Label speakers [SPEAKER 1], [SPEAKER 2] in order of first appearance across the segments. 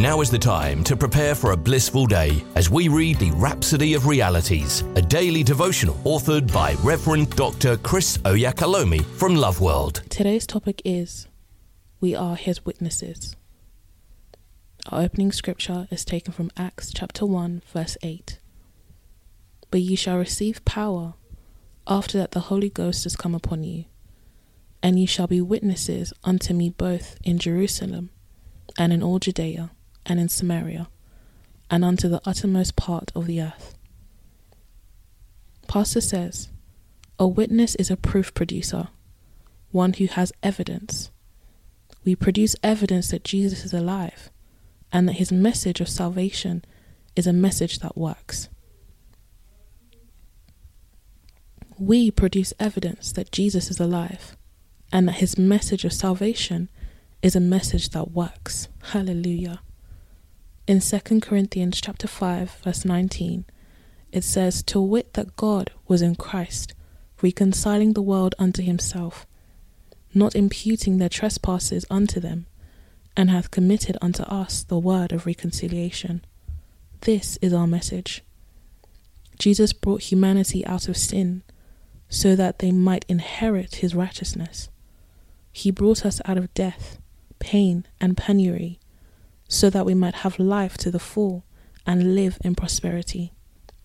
[SPEAKER 1] Now is the time to prepare for a blissful day as we read the Rhapsody of Realities, a daily devotional authored by Reverend Dr. Chris Oyakhilome from Love World.
[SPEAKER 2] Today's topic is We Are His Witnesses. Our opening scripture is taken from Acts chapter 1, verse 8. But ye shall receive power after that the Holy Ghost is come upon you, and ye shall be witnesses unto me both in Jerusalem and in all Judea and in Samaria, and unto the uttermost part of the earth. Pastor says, A witness is a proof producer, one who has evidence. We produce evidence that Jesus is alive and that his message of salvation is a message that works. We produce evidence that Jesus is alive and that his message of salvation is a message that works. Hallelujah. In 2 Corinthians chapter 5 verse 19, it says, "To wit that God was in Christ, reconciling the world unto himself, not imputing their trespasses unto them, and hath committed unto us the word of reconciliation." This is our message. Jesus brought humanity out of sin so that they might inherit his righteousness. He brought us out of death, pain, and penury so that we might have life to the full and live in prosperity,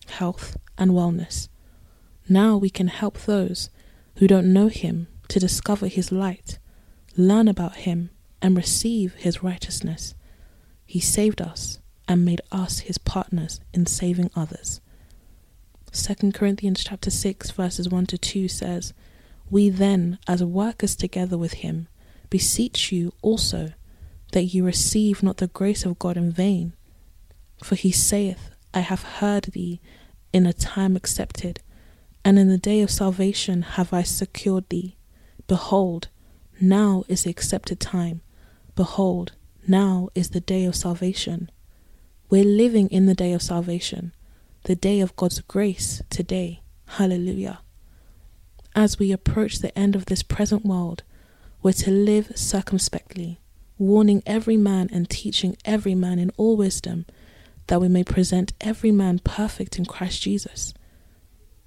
[SPEAKER 2] health, and wellness. Now we can help those who don't know Him to discover His light, learn about Him, and receive His righteousness. He saved us and made us His partners in saving others. 2 Corinthians chapter 6 verses 1 to 2 says, We then, as workers together with him, beseech you also that ye receive not the grace of God in vain. For he saith, I have heard thee in a time accepted, and in the day of salvation have I secured thee. Behold, now is the accepted time. Behold, now is the day of salvation. We're living in the day of salvation, the day of God's grace today. Hallelujah. As we approach the end of this present world, we're to live circumspectly warning every man and teaching every man in all wisdom, that we may present every man perfect in Christ Jesus.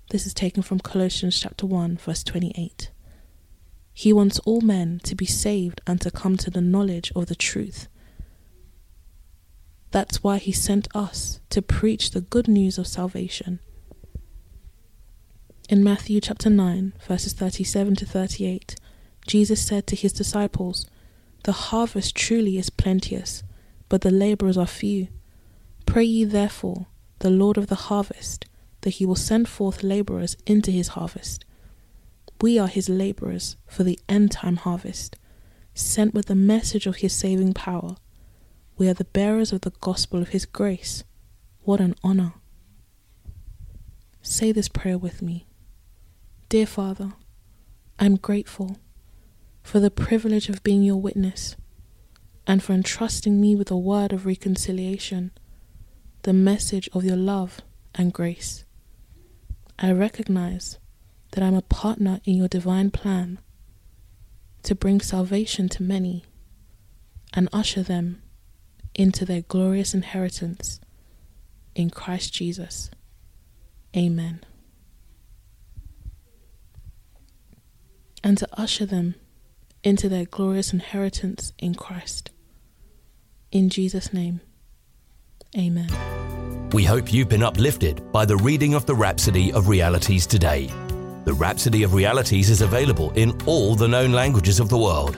[SPEAKER 2] This is taken from Colossians chapter 1 verse 28. He wants all men to be saved and to come to the knowledge of the truth. That's why he sent us to preach the good news of salvation. In Matthew chapter 9 verses 37 to 38, Jesus said to his disciples, the harvest truly is plenteous, but the labourers are few. Pray ye therefore the Lord of the harvest, that he will send forth labourers into his harvest. We are his labourers for the end time harvest, sent with the message of his saving power. We are the bearers of the gospel of his grace. What an honour! Say this prayer with me. Dear Father, I'm grateful for the privilege of being your witness, and for entrusting me with a word of reconciliation, the message of your love and grace. I recognize that I'm a partner in your divine plan to bring salvation to many and usher them into their glorious inheritance in Christ Jesus. Amen. And to usher them into their glorious inheritance in Christ. In Jesus' name, amen.
[SPEAKER 1] We hope you've been uplifted by the reading of the Rhapsody of Realities today. The Rhapsody of Realities is available in all the known languages of the world